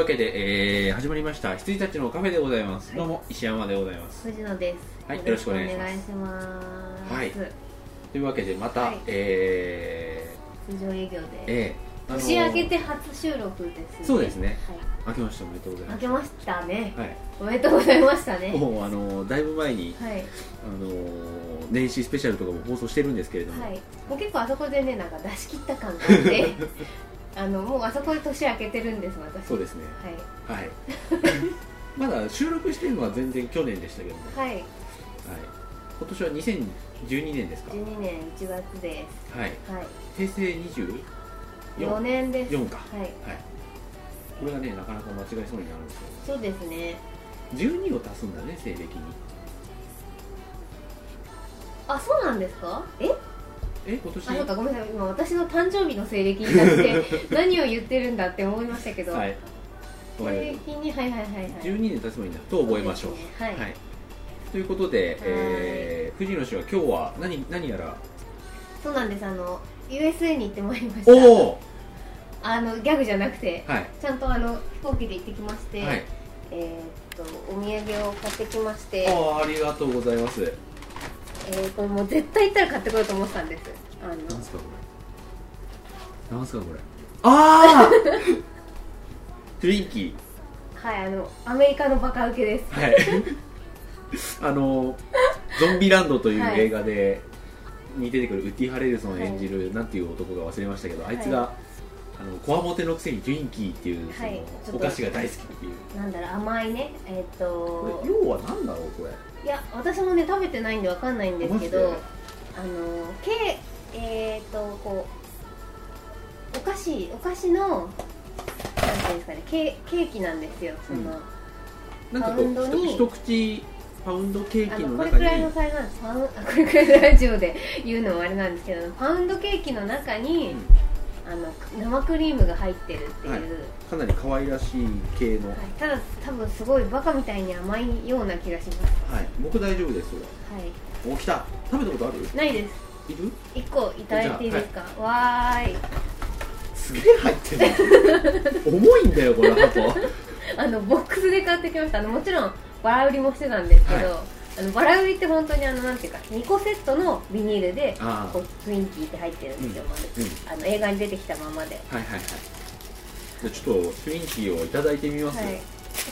わけで、えー、始まりました。羊たちのカフェでございます、はい。どうも石山でございます。藤野です。はいよろしくお願いします。よろしくお願いします。はい。というわけでまた、はい。え通常営業ー、で。えー、年明けて初収録ですね。そうですね。はい。明けましておめでとうございます。明けましたね。はい。おめでとうございましたね。もうあのだいぶ前にはい。あの年始スペシャルとかも放送してるんですけれども、はい。もう結構あそこでねなんか出し切った感があって あのもうあそこで年明けてるんです私。そうですね。はい。はい。まだ収録してるのは全然去年でしたけども、はい、はい。今年は2012年ですか？12年1月です。はい。はい。平成 24? 4年です。4か。はい。はい。これがねなかなか間違いそうになるんですよ。そうですね。12を足すんだね西暦に。あそうなんですか？え？え今年？あそうかごめんなさい。今私の誕生日の西暦に対して 何を言ってるんだって思いましたけど、はい。西暦にはいはいはいはい。た12年経つばいいんだと覚えましょう。そうですね。はい。ということで、えー、藤野氏は今日は何何やら？そうなんです。あの USA に行ってまいりました。おお。あのギャグじゃなくてはい。ちゃんとあの飛行機で行ってきまして、はい。えーっとお土産を買ってきまして。ああありがとうございますえー、これもう絶対行ったら買ってこようと思ってたんです。あの。なんすかこれ。なんすかこれ。ああトゥインキはいあのアメリカのバカウケです。ーはい。あのゾンビランドというはい映画で、に出てくるウッディ・ハレルソン演じる、なんていう男か忘れましたけどあいつが、はあのこわもてのくせにトゥインキーっていうはい。お菓子が大好きっていう。なんだろう甘いね。えーっことれ要は何だろうこれいや私もね食べてないんでわかんないんですけどあのケえー、っとこうお菓子お菓子のなんていうんですかねケケーキなんですよその、うん。パウンドにう一一口パウンドケーあキののこれくらいのサイズなんです。パウンあこれくらいのラジオで言うのもあれなんですけどパウンドケーキの中に、あの生クリームが入ってるっていう、ははい。いかなり可愛らしい系の、はい。ただ多分すごいバカみたいに甘いような気がします。僕大丈夫です。よはい。お来た。食べたことある？ないです。いる？1個いただいていいですか、わーい。すげえ入ってる 重いんだよこの箱。あのボックスで買ってきました。あのもちろんバラ売りもしてたんですけど、はあのバラ売りって本当にあのなんていうか2個セットのビニールでああこうツインキーって入ってるんですよ、うんまるあの映画に出てきたままで。はいはいはい。じゃあちょっとトゥインキーをいただいてみます、はい。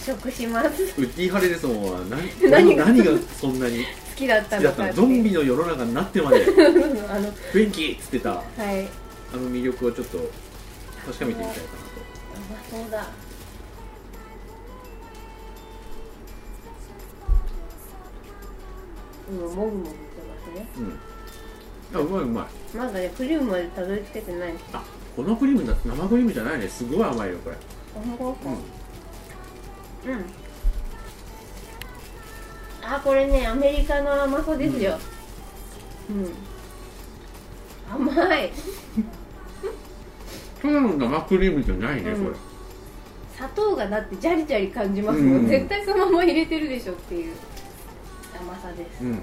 食します。ウッディ・ハレルソンは何 何が何何がそんなに好きだった好きだのかってゾンビの世の中になってまで。ト あのゥインキーっつってた。あはい。の魅力をちょっと確かめてみたいかうまそうだもぐもぐしてますね。うん。あうまいうまい。まだねクリームまでたどり着けてない。あこのクリームだ生クリームじゃないね。すごい甘いよこれ。うん。うん。あこれねアメリカの甘さですよ。うん、甘い。ただの生クリームじゃないね、うん。これ。砂糖がだってジャリジャリ感じますもん、うん。絶対そのまま入れてるでしょっていう甘さです、うん。い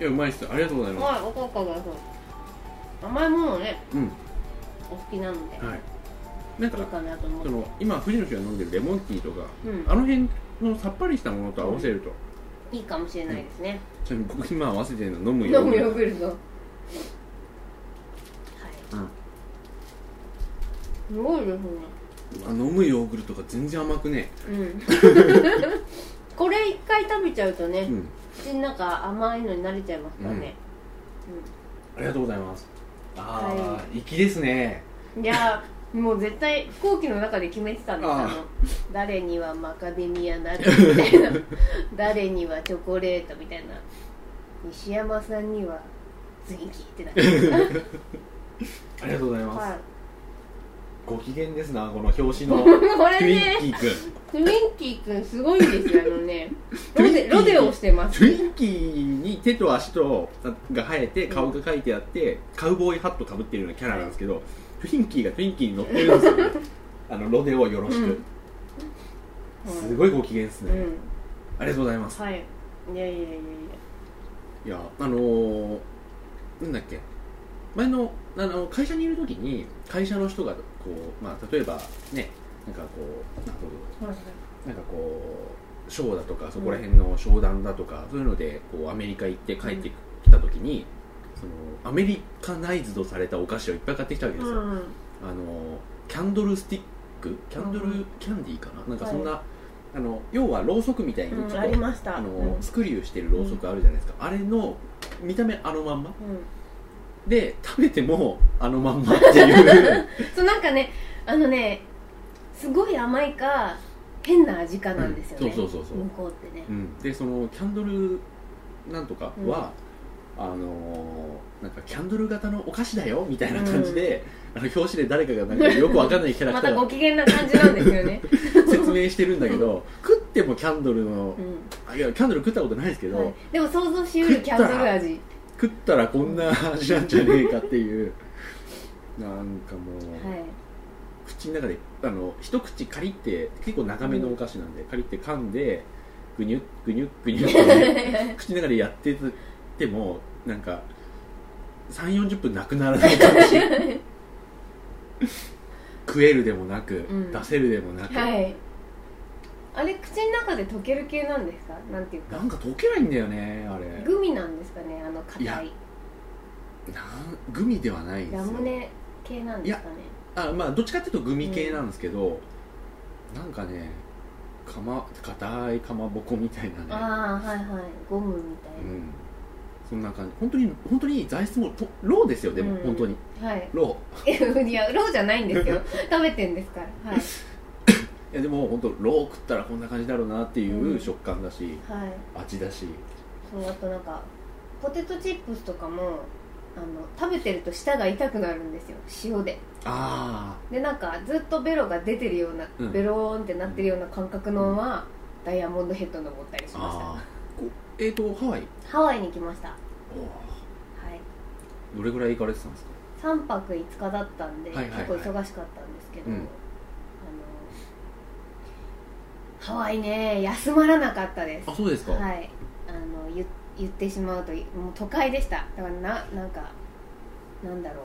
やうまいっす。ありがとうございまはいおかかがそう。甘いものねすうん。お好きなので、はい。なんかいいかなと思って。その今藤野氏が飲んでるレモンティーとか、うん。あの辺のさっぱりしたものと合わせると、いいかもしれないですね、ちなみに僕今合わせてるの飲む飲むヨーグルトはい。うんすごいですね。あ飲むヨーグルトが全然甘くねうん これ一回食べちゃうとね、うん。口の中甘いのに慣れちゃいますからね、ありがとうございます。ああ、は粋ですね。うんいやもう絶対飛行機の中で決めてたんです。あああの誰にはマカデミアナッツみたいな。誰にはチョコレートみたいな。西山さんにはツインキーってなってありがとうございます、はいご機嫌ですなこの表紙の これトゥインねキーくんトゥインキーくんすごいんですよあのね。ロデロデオしてます。トゥインキーに手と足とが生えて顔が描いてあって、カウボーイハットかぶってるようなキャラなんですけど、トゥインキーがトゥインキーに乗ってるんですよ、ね、あのロデオをよろしく、うん。すごいご機嫌ですね、うん。ありがとうございます。はい。いやいやいやいや。いやあのー、なんだっけ。前のあの会社にいる時に会社の人がこう、まあ、例えばねなんかこうなんかこうショーだとかそこら辺の商談だとか、そういうのでこうアメリカ行って帰ってきた時に、そのアメリカナイズドされたお菓子をいっぱい買ってきたわけですよ、うんあのキャンドルスティックキャンドル、うんキャンディーかな？なんかそんな、あの要はろうそくみたいにちょっありましたあのうん。スクリューしてるろうそくあるじゃないですか、あれの見た目あのまんま？うんで食べてもあのまんまっていう。そうなんかねあのねすごい甘いか変な味かなんですよね、うん。そうそうそうそう。向こうってね。うん、でそのキャンドルなんとかは、あのーなんかキャンドル型のお菓子だよみたいな感じで、あの表紙で誰かがなんかよくわかんないキャラクまたター。がご機嫌な感じなんですよね、説明してるんだけど食ってもキャンドルのいやキャンドル食ったことないですけど、はい、でも想像しうるキャンドル味食ったらこんな味なんじゃねえかっていうなんかもう、はい口の中であの一口カリって結構長めのお菓子なんで、カリって噛んでグニュッグニュッグニュッって 口の中でやっててもなんか3 4 0分なくならない感じ。食えるでもなく、ん。出せるでもなく、はいあれ口の中で溶ける系なんですか？なんていうか。なんか溶けないんだよねあれ。グミなんですかね？あの硬い。いやなんグミではないんですよ。ラムネ系なんですかね？あまあどっちかっていうとグミ系なんですけど、なんかねかま硬いかまぼこみたいなね。ああはいはい。ゴムみたいうん。そんな感じ。本当に本当に材質もとローですよでも、うん。本当に。なはい。ロ いやローじゃないんですよ。食べてんですから。はいやでも本当ロー食ったらこんな感じだろうなっていううん。食感だし、はい。味だし。そうあとなんかポテトチップスとかもあの食べてると舌が痛くなるんですよ。塩で。あでなんかずっとベロが出てるような、うん。ベローンってなってるような感覚のは、ダイヤモンドヘッド登ったりしーました。あー。こえっ、とハワイ？ハワイに来ました。はおー。い。どれぐらい行かれてたんですか？3泊5日だったんで、はいはいはい。結構忙しかったんですけど、うんあのハワイね。休まらなかったです。あそうですか、はい。あの言言ってしまうともう都会でした。だからななんかなんだろう。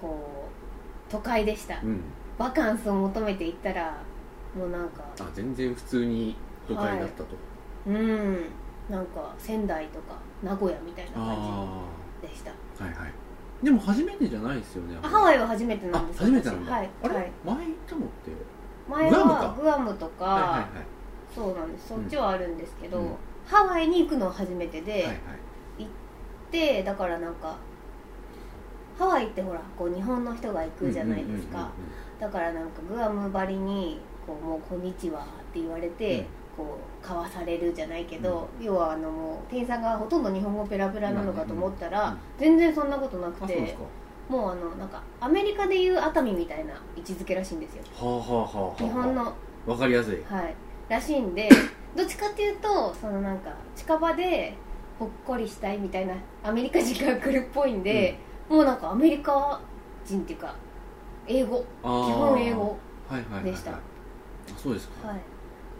こう都会でした。うん。バカンスを求めて行ったらもうなんかあ全然普通に都会だったと、うん。なんか仙台とか名古屋みたいな感あじでした。あはいはい。でも初めてじゃないですよねあハワイイは初めてなんあです初めてなんだ、はい、あれ、はい、前行ったのって前はグアムとか、はいはいそうなんです。そっちはあるんですけど、うん。ハワイに行くのは初めてで、はいはい。はいでだからなんかハワイってほらこう日本の人が行くじゃないですか、だからなんかグアムばりにこうもう「こんにちは」って言われて、こう交わされるじゃないけど、要はあのもう店員さんがほとんど日本語ペラペラなのかと思ったら、全然そんなことなくてもうあのなんかアメリカでいう熱海みたいな位置づけらしいんですよ。はあはあはあはあ日本の。わかりやすい。はい。らしいんでどっちかっていうとそのなんか近場でほっこりしたいみたいなアメリカ人が来るっぽいんで、もうなんかアメリカ人っていうか英語。あー基本英語はいはいはいはい。でした。あそうですか、はい。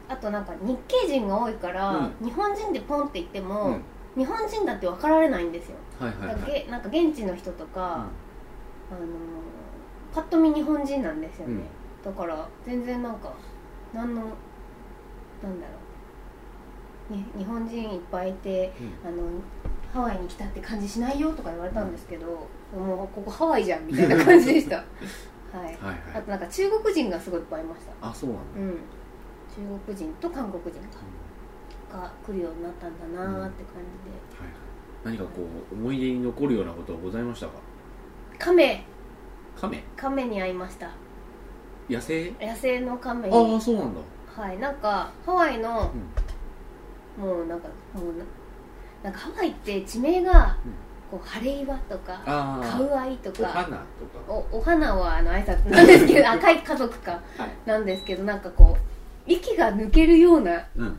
あとなんか日系人が多いから、う日本人でポンって言ってうん。も、日本人だって分かられないんですよ、はいはいはい。だからげなんか現地の人とか、あのーパッと見日本人なんですよね、だから全然なんか何のなんだろう。に日本人いっぱいいてあのハワイに来たって感じしないよとか言われたんですけど、もうここハワイじゃんみたいな感じでした。はい、はいはい。あとなんか中国人がすごいいっぱいいました。あそうなんだ、うん。中国人と韓国人が来るようになったんだなーって感はい、何かこう思い出に残るようなことはございましたか？じで亀。亀？亀に会いました。野生？野生の亀。にああそうなんだ。はいなんかハワイのうん。もうなんかもうななんかハワイって地名がうん。こう晴れ岩とかあカウアイとか。お花とか。おお花はあの挨拶なんですけど 赤い家族か。はい。なんですけどなんかこう息が抜けるようなうん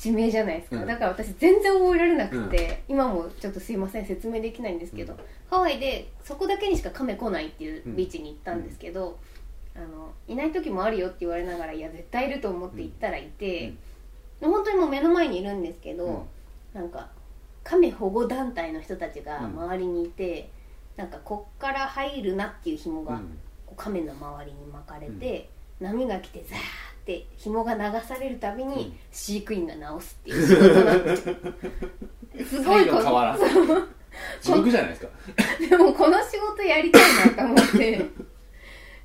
地名じゃないですか、うん。だから私全然覚えられなくて、今もちょっとすいません説明できないんですけど、うん。ハワイでそこだけにしか亀来ないっていうビーチに行ったんですけど、あのいない時もあるよって言われながらいや絶対いると思って行ったらいて、本当にもう目の前にいるんですけど、うん。なんか亀保護団体の人たちが周りにいて、なんかこっから入るなっていう紐が、うん。こう亀の周りに巻かれて、波が来てザーって紐が流されるたびうん。に飼育員が直すっていう。仕事なんですよすごいが変わらず。地獄じゃないですか。でもこの仕事やりたいなと思って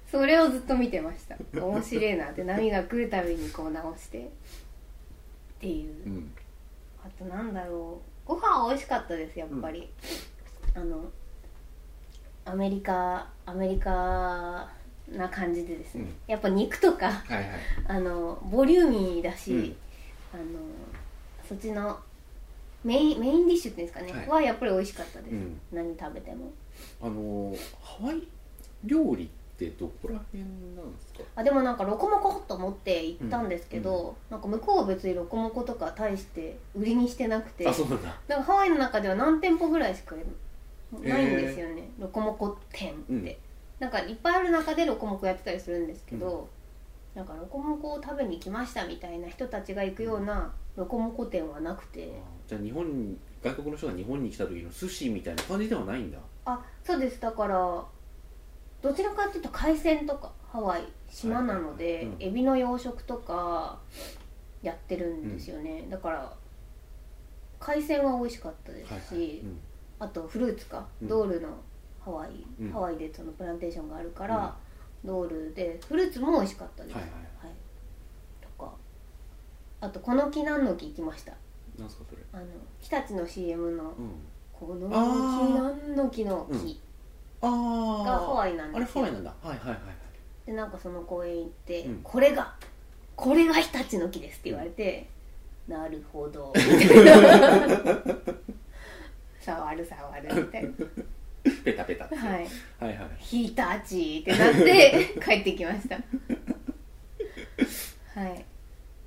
それをずっと見てました。面白いなって波が来るたびにこう直して。っていう。うん。あとなんだろう。ご飯美味しかったですやっぱり、あのアメリカアメリカな感じでですね、うん。やっぱ肉とかはいはい。あのボリューミーだし、うん。あのそっちのメインメインディッシュっていうんですかね、はい。はやっぱり美味しかったです、うん。何食べても。あのーハワイ料理ってどこら辺なんですか？あでもなんかロコモコと思って行ったんですけど、なんか向こうは別にロコモコとか大して売りにしてなくてあそうなんだ。なんかハワイの中では何店舗ぐらいしかないんですよね、ロコモコ店って、うんなんかいっぱいある中でロコモコやってたりするんですけど、なんかロコモコを食べに来ましたみたいな人たちが行くようなロコモコ店はなくて。じゃあ日本に外国の人が日本に来た時の寿司みたいな感じではないんだ。あそうです。だからどちらかっていうと海鮮とかハワイ島なので、はいはいはい。うん。エビの養殖とかやってるんですよね、だから海鮮は美味しかったですし、はいはい。うん。あとフルーツか、うん。ドールのハワイ、うん。ハワイでそのプランテーションがあるから、ドールでフルーツも美味しかったです、はいはい。はい。とか。あとこの木なんの木行きました？なんすかそれ？あの日立の CM のうん。この木あーなんの木の木あがハあワイなんあれですよ。ハワイなんだ。はいはいはいはい。でなんかその公園行って、うん。これがこれが日立の木ですって言われて、なるほど。みたいな。触る触るみたいなペタペタってはい。はいはい。日立ってなって 帰ってきました。はい。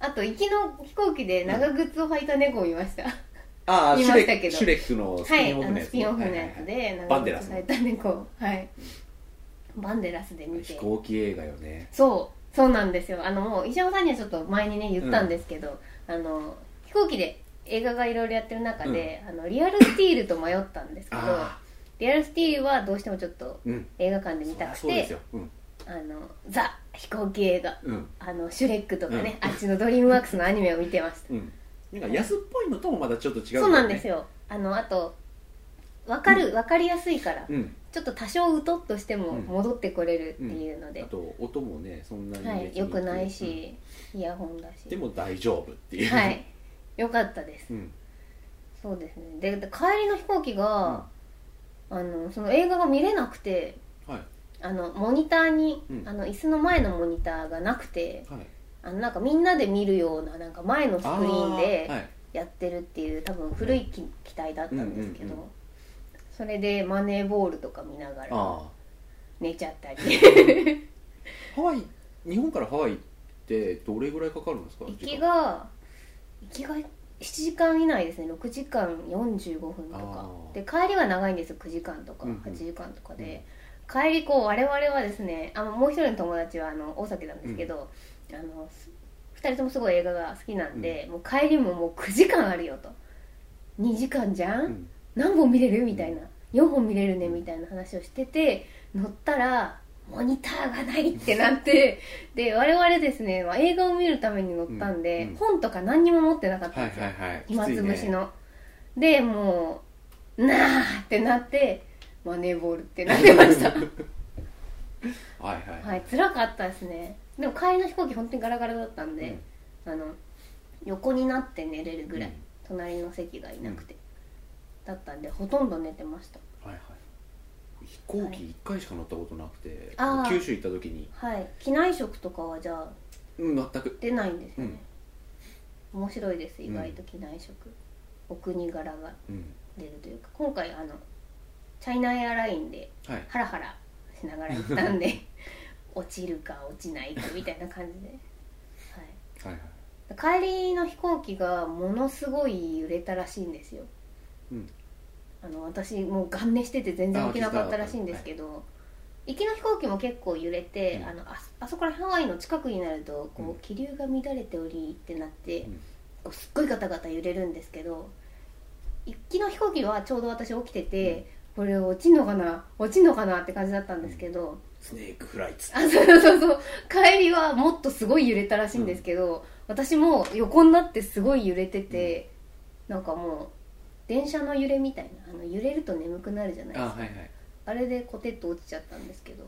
あと行きの飛行機で長靴を履いた猫を見ました、ああシュレックシュレックのスはいあピンオフのやつのスピンオフのやつはいはいはいで長靴履いた猫。はい。バンデラスで見て。飛行機映画よね。そう。そうなんですよ。あのもう石山さんにはちょっと前にね言ったんですけど、あの飛行機で映画がいろいろやってる中で、あのリアルスティールと迷ったんですけどあリアルスティはどうしてもちょっとあうん。映画館で見たくうですよ。うん。あのザ飛行機映画うん。あのシュレックとかね、あっちのドリームワークスのアニメを見てましたうん。なんか安っぽいのともまだちょっと違う、そうなんですよ。あのあと分かる、分かりやすいからうん。ちょっと多少うとっとしてもうん。戻ってこれるっていうので、あと音もねそんなにはい良くないし、イヤホンだし。でも大丈夫っていう。はい。良かったです。うん。そうですね。でで帰りの飛行機が、あのその映画が見れなくてはい。あのモニターに、うん。あの椅子の前のモニターがなくてはい。あのなんかみんなで見るようななんか前のスクリーンであはい。やってるっていう多分古い機機体だったんですけど、うん。うんうん。それでマネーボールとか見ながらあ寝ちゃったり。あ ハワイ日本からハワイってどれぐらいかかるんですか？行きが行きが7時間以内ですね。6時間45分とか。で帰りは長いんですよ。9時間とかうんうん。8時間とかで、帰りこう我々はですねあのもう一人の友達はあの大崎なんですけど、あのす2人ともすごい映画が好きなんで、もう帰りももう9時間あるよと。2時間じゃん、うん。何本見れる？みたいな。4本見れるねみたいな話をしてて乗ったらモニターがないってなってで我々ですね、まあ、映画を見るために乗ったんで、うんうん。本とか何にも持ってなかったはいんですよ、はいはい暇つぶしきついね。の、でもうなあってなってマネーボールってなってました。はいはい。はい辛かったですね。でも帰りの飛行機本当にガラガラだったんで、あの横になって寝れるぐらい、うん。隣の席がいなくて、だったんでほとんど寝てました。はいはい飛行機1回しか乗ったことなくて、あー。九州行った時に。はい。機内食とかはじゃあうん全く。出ないんですよね、面白いです意外と機内食、お国柄がうん。出るというか。今回あのチャイナエアラインではい。ハラハラしながら行ったんで 落ちるか落ちないかみたいな感じで、はい。はいはい、帰りの飛行機がものすごい揺れたらしいんですよ。うんあの私もう元寝してて全然起きなかったらしいんですけど行きの飛行機も結構揺れて、うん。あのああそこらハワイの近くになるとこう、うん。気流が乱れておりってなって、うん。こうすっごいガタガタ揺れるんですけど行きの飛行機はちょうど私起きてて、これ落ちんのかな？落ちんのかなって感じだったんですけど、スネークフライっつってあそうそうそう。帰りはもっとすごい揺れたらしいんですけど、私も横になってすごい揺れてて、なんかもう電車の揺れみたいなあの揺れると眠くなるじゃないですか。あはいはい。あれでコテッと落ちちゃったんですけど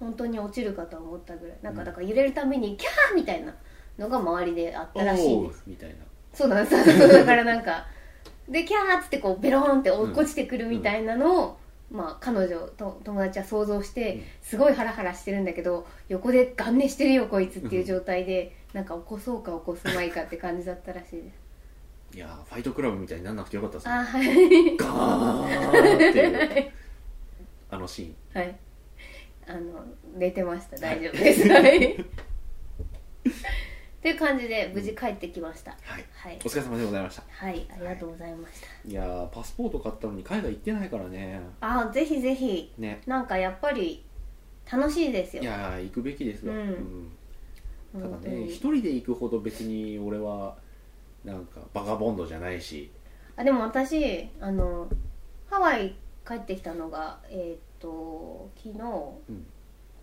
本当に落ちるかと思ったぐらい。なんかだから揺れるためにキャーみたいなのが周りであったらしいんです。みたいな。そうなんです。だからなんか でキャーっつってこうベローンって落っこちてくるみたいなのを、まあ彼女と友達は想像して、うん。すごいハラハラしてるんだけど横でガン寝してるよこいつっていう状態で、なんか起こそうか起こすまいかって感じだったらしいですいやーファイトクラブみたいになんなくてよかったですね。あはい。ガーンっていう。あのシーン。はい。あの寝てました。大丈夫です。はい。っていう感じで無事帰ってきました。はい。はい。お疲れ様でございました。はい。ありがとうございました、いやーパスポート買ったのに海外行ってないからね。ああぜひぜひ。ね。なんかやっぱり楽しいですよ。いやー行くべきですよ、うん。うん。ただね一人で行くほど別に俺はなんかバカボンドじゃないし。あでも私あのハワイ帰ってきたのがえっ、と昨日うん。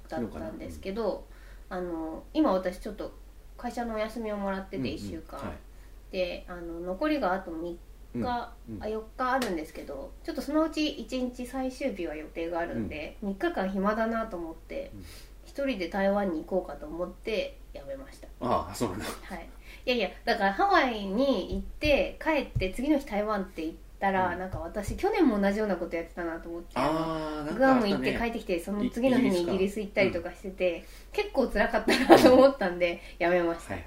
だったんですけど、あの今私ちょっと会社のお休みをもらってて1週間、はい。であの残りがあと3日、うん。うん。あ4日あるんですけどちょっとそのうち1日最終日は予定があるんで、3日間暇だなと思ってうん。一人で台湾に行こうかと思ってやめました。ああそうなんだ。はいいやいやだからハワイに行って帰って次の日台湾って行ったら、うん。なんか私去年も同じようなことやってたなと思ってグアム行って帰ねってきてその次の日にイイギリス行ったりとかしてて、結構辛かったなと思ったんでやめました、はい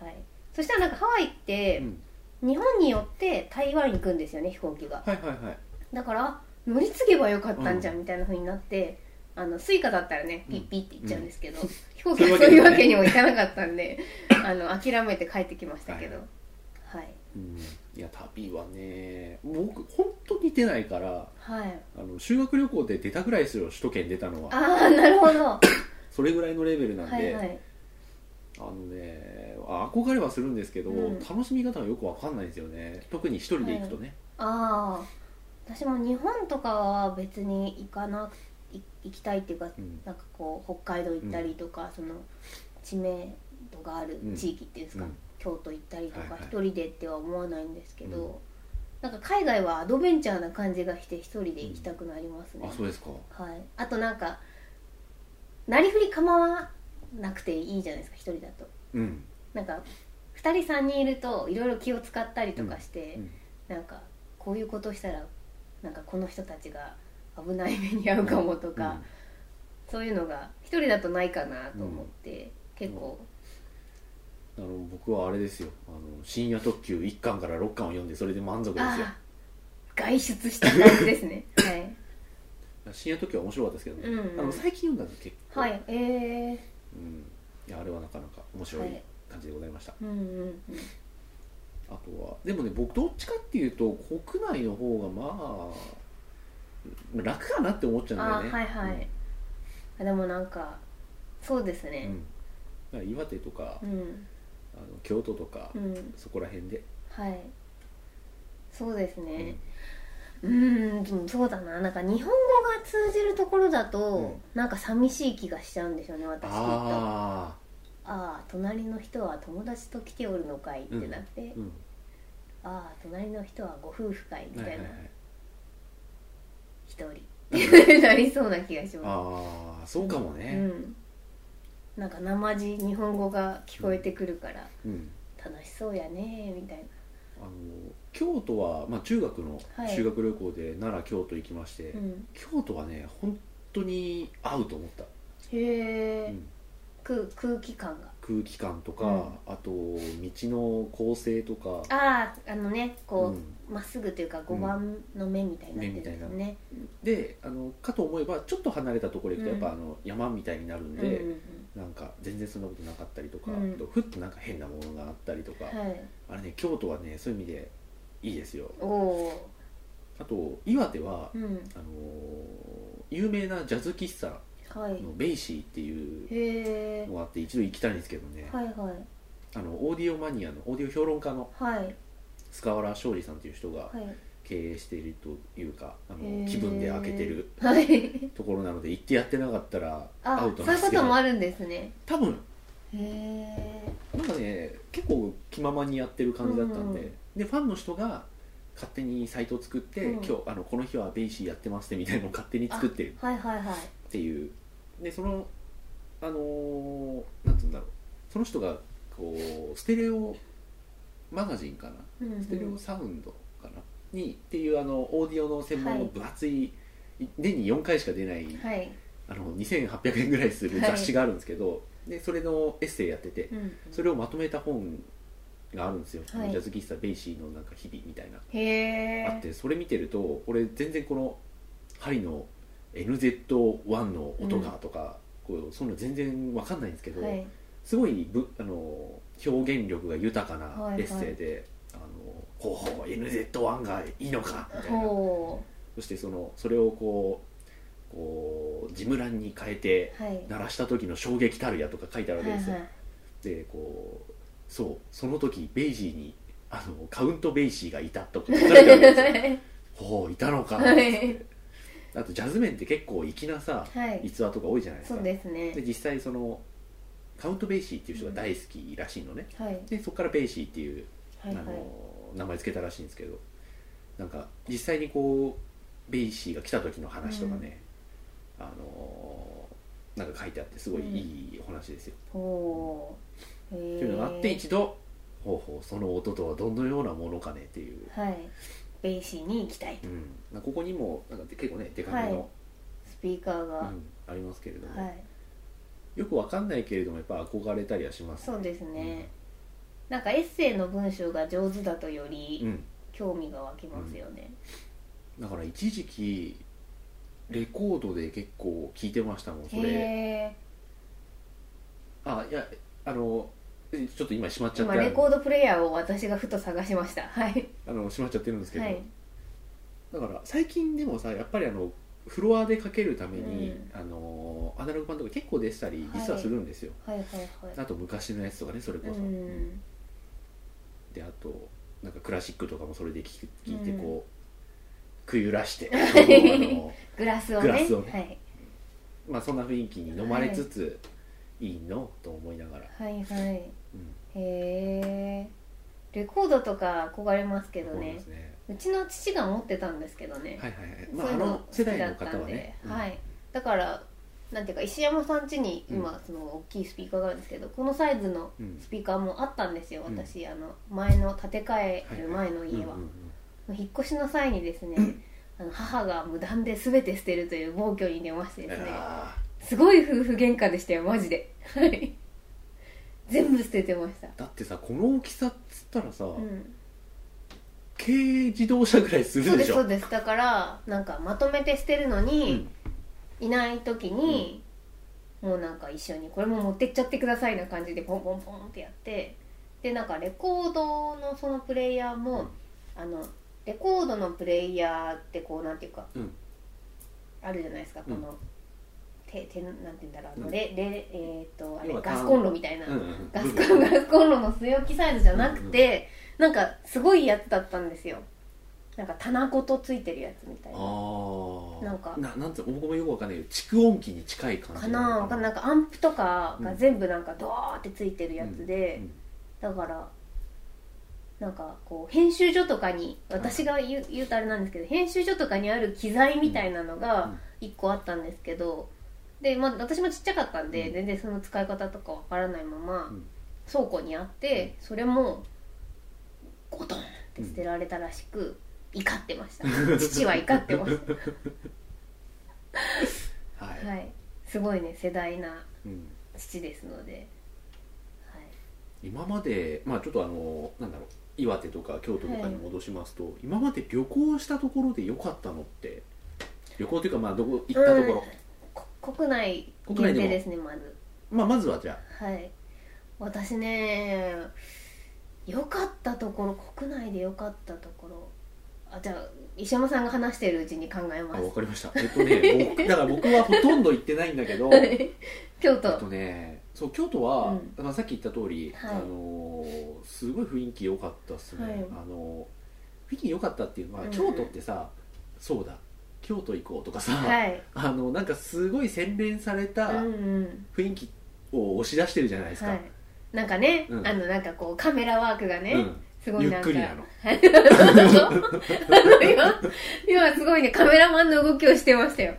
はい。そしたらなんかハワイって日本によって台湾行くんですよね飛行機が。はいはいはい。だからあ乗り継げばよかったんじゃんみたいな風になって、あの Suica だったらねピッピッって行っちゃうんですけど、飛行機はそういうわけにもいかなかったんで あの諦めて帰ってきましたけど。はい。うん、いや旅はね僕本当に出ないからはい。あの修学旅行で出たぐらいですよ首都圏出たのは。ああなるほど。は それぐらいのレベルなんで、いはい。あのねあ憧れはするんですけど、うん楽しみ方がよくわかんないんですよね特に一人で行くとね、ああ私も日本とかは別に行かない行きたいっていうかうん。なんかこう北海道行ったりとか、その知名度がある地域っていうんですか、うん。京都行ったりとか一人でっては思わないんですけど、うん。なんか海外はアドベンチャーな感じがして一人で行きたくなりますね。あ、そうですか。はい、あとなんかなりふり構わなくていいじゃないですか一人だと。うん、なんか2人3人いるといろいろ気を使ったりとかして、うん。なんかこういうことしたらなんかこの人たちが危ない目に遭うかもとか、そういうのが一人だとないかなと思って、結構、うんあの僕はあれですよ。あの深夜特急1巻から6巻を読んでそれで満足ですよ。外出した感じですね。はい。深夜特急は面白かったですけどね、うん。うんあの最近読んだの結構、はい。ええうん、いやあれはなかなか面白いはい。感じでございました、うんうんうん。あとはでもね僕どっちかっていうと国内の方がまあ楽かなって思っちゃうんだよね。あはいはい、あでもなんかそうですね。うん。岩手とか、うん。あの京都とか、うん、そこら辺で、はい。そうですね。うーんそうだな。なんか日本語が通じるところだと、うん。なんか寂しい気がしちゃうんでしょうね私きっと。あああ隣の人は友達と来ておるのかいってなって、ああ隣の人はご夫婦かいみたいな。はいはいはい一人なりそうな気がしまああそうかもす、ね。うん。なんか生地日本語が聞こえてくるからうん、楽しそうやねみたいな。あの京都は、まあ、中学のはい。修学旅行で奈良京都行きまして、うん。京都はね本当に合うと思った、へえ、うん。空空気感が。空気感とか、うん。あと道の構成とか。あああのねこうん。うま、っすぐというか5番の目みたいになってるんですよね、であのかと思えばちょっと離れたところに行くとうん。やっぱ、あの山みたいになるんうんで、なんか全然そんなことなかったりとか、とふっとなんか変なものがあったりとか、はい。あれね京都はねそういう意味でいいですよ。あと岩手は、あの有名なジャズ喫茶はい。のベイシーっていうのがあって一度行きたいんですけどね、あのオーディオマニアのオーディオ評論家のはい菅原正二さんっていう人がはい。経営しているというかあの気分で開けてるはい。ところなので行ってやってなかったらアあウトそういうこなんですけど。ともあるんですね。多分。なんかね結構気ままにやってる感じだったんで、うんうんでファンの人が勝手にサイトを作って、うん。今日あのこの日はベイシーやってますねみたいなのを勝手に作ってるはいはいはい。っていう。でそのあのーなんつうんだろう。その人がこうステレオマガジンかな？うんうん。ステレオサウンドかな？にっていうあのオーディオの専門の分厚い、年に4回しか出ない、はい。あの2800円ぐらいする雑誌があるんですけど、でそれのエッセイやっててうんうん。それをまとめた本があるんですよ、はい。ジャズ喫茶ベイシーのなんか日々みたいな、あってそれ見てると俺全然この針の NZ1 の音がとか、こうそんなの全然わかんないんですけど、はい。すごいぶあの表現力が豊かなエッセイで、あのほうほう NZ1 がいいのかみたいな。ほそしてそのそれをこうこうジムランに変えてうはい。鳴らした時の衝撃たるやとか書いてあるわけですよ、はいはい。でこうそうその時ベイシーにあのカウントベイシーがいたとか書かれてあるんですよ。ほういたのか、はい。あとジャズメンって結構粋なさはい。逸話とか多いじゃないですか。そうですね。で実際そのカウントベイシーっていう人が大好きらしいのね、はい。でそこからベイシーっていう、はいはい。あの名前つけたらしいんですけどなんか実際にこうベイシーが来た時の話とかね、あのなんか書いてあってすごいいいお話ですよ、ほうへえというのがあって一度ほうほうその音とはどのようなものかねっていう、はい。ベイシーに行きたいうん、ここにもなんか結構ねデカめの、スピーカーが、うん、ありますけれども、はいよくわかんないけれどもやっぱ憧れたりはしますそうですね、なんかエッセイの文章が上手だとようりん、興味が湧きますよね、だから一時期レコードで結構聞いてましたもんそれ。あいやあのえちょっと今しまっちゃって。今レコードプレイヤーを私がふと探しました。はい。あのしまっちゃってるんですけど、はい。だから最近でもさやっぱりあのフロアでかけるために、うん。あのアナログ版とか結構出てたり実はするんですよ、はいはいはい。あと昔のやつとかねそれこそ、うんであとなんかクラシックとかもそれで聞く聞いてうん。こう、くゆらしてグラスをね。グラスをね。はい。まあそんな雰囲気に飲まれつつ、い、いのと思いながら、はいはい。うん、へえレコードとか憧れますけどね。思いますねうちの父が持ってたんですけどね、はいはいはい。まああの世代の好きだったんで。方はね、うん。はい。だからなんていうか石山さん家に今その大きいスピーカーがあるんですけど、このサイズのうんスピーカーもあったんですようん。私、あの前の建て替える前の家は、うんうん引っ越しの際にですね あの母が無断で全て捨てるという暴挙に出ましてうんですね。あすごい夫婦喧嘩でしたよマジで。はい。全部捨ててました。ーだってさこの大きさっつったらさ、うん軽自動車ぐらいすそうでるですしょ。そうですだからなんかまとめて捨てるのに、いない時に、もうなんか一緒にこれも持ってっちゃってくださいな感じでポンポンポンってやってでなんかレコードのそのプレイヤーも、うん。あのレコードのプレイヤーってこうなんていうか、うん。あるじゃないですかこの、ててなんて言うんだろう。あの、うん。えっ、とあれガスコンロみたいな、うんうんガスコンガスコンロの据え置きサイズじゃなくて、なんかすごいやつだったんですよ。なんか棚ごとついてるやつみたいな。ああなんか。ななんつう僕もよくわかんないけど蓄音機に近い感じかなわかんなんかアンプとかがうん全部なんかドワーってついてるやつで、うんだからなんかこう編集所とかに私が言う,、言うとあれなんですけど編集所とかにある機材みたいなのが1個あったんですけどで、まあ、私もちっちゃかったんで、うん。全然その使い方とかわからないままうん。倉庫にあってそれもゴトンって捨てられたらしく怒ってました。父は怒ってましはい、たはい。すごいね世代なうん。父ですので、はい、今までまあちょっとあのなんだろう岩手とか京都とかに戻しますと、今まで旅行したところで良かったのって旅行というかまあどこ行ったところ、こ国内国内で定ですねまず。まあまずはじゃはい。私ね良かったところ国内で良かったところ。あじゃあ石山さんが話してるうちに考えあます。わかりました。えっとね 僕だから僕はほとんど行ってないんだけど。京都。えっとねそう京都は、うん。まあ、さっき言った通り、はい。あのーすごい雰囲気良かったっすね、はい。あの北京良かったっていうのは、うん。京都ってさそうだ京都行こうとかさ、はい。あのなんかすごい洗練された雰囲気を押し出してるじゃないですか、はい。なんかね、うん。あのなんかこうカメラワークがね、うん。すごいなんか。ゆっくりなの。今今すごいねカメラマンの動きをしてましたよ。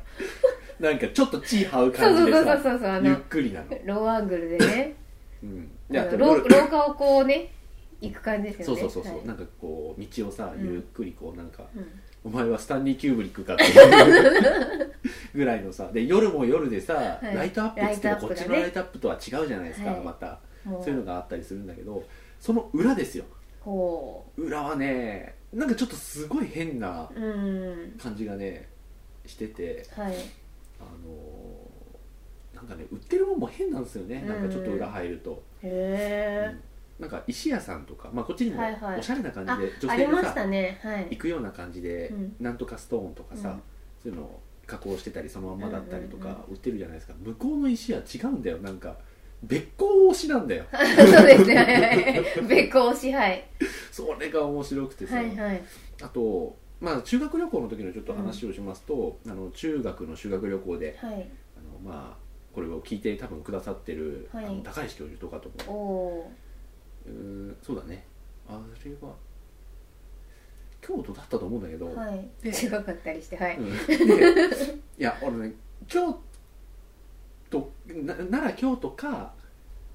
なんかちょっと地這うそうそうそう感じでさそうそうあゆっのくりなの、ローアングルでね。うん、あであとの廊下をこうね行く感じですよね。そうそうそうそう、はい。なんかこう道をさうんゆっくりこうなんか、うんお前はスタンリー・キューブリックかっていう。ぐらいのさ。で夜も夜でさ、はい。ライトアップっつってもこっちのライトアップとは違うじゃないですか、はい。また。もそういうのがあったりするんだけどその裏ですよ。ほ裏はねなんかちょっとすごい変なううん。感じがねしてて。はい。あのーなんかね売ってるもんも変なんですよね、なんかちょっと裏入ると、へえ、なんか石屋さんとか、まあ、こっちにもはいはい。おしゃれな感じで、あ女性がね。はい。行くような感じで、うん。なんとかストーンとかさ、うん。そういうのを加工してたりそのままだったりとうんうんか売ってるじゃないですか、向こうの石は違うんだよ。なんか別光推しなんだよ。そうですね。はいはい。別行支配それが面白くてさ、はいはい。あとまあ中学旅行の時のちょっと話をしますと、あの中学の修学旅行ではい。あのまあこれを聞いて多分くださってる、はい。あの高石教授とかとおもおうーんそうだね。あれは京都だったと思うんだけど、ーはい。で 違かったりしてはい、うん。で いや俺ね京都な奈良京都か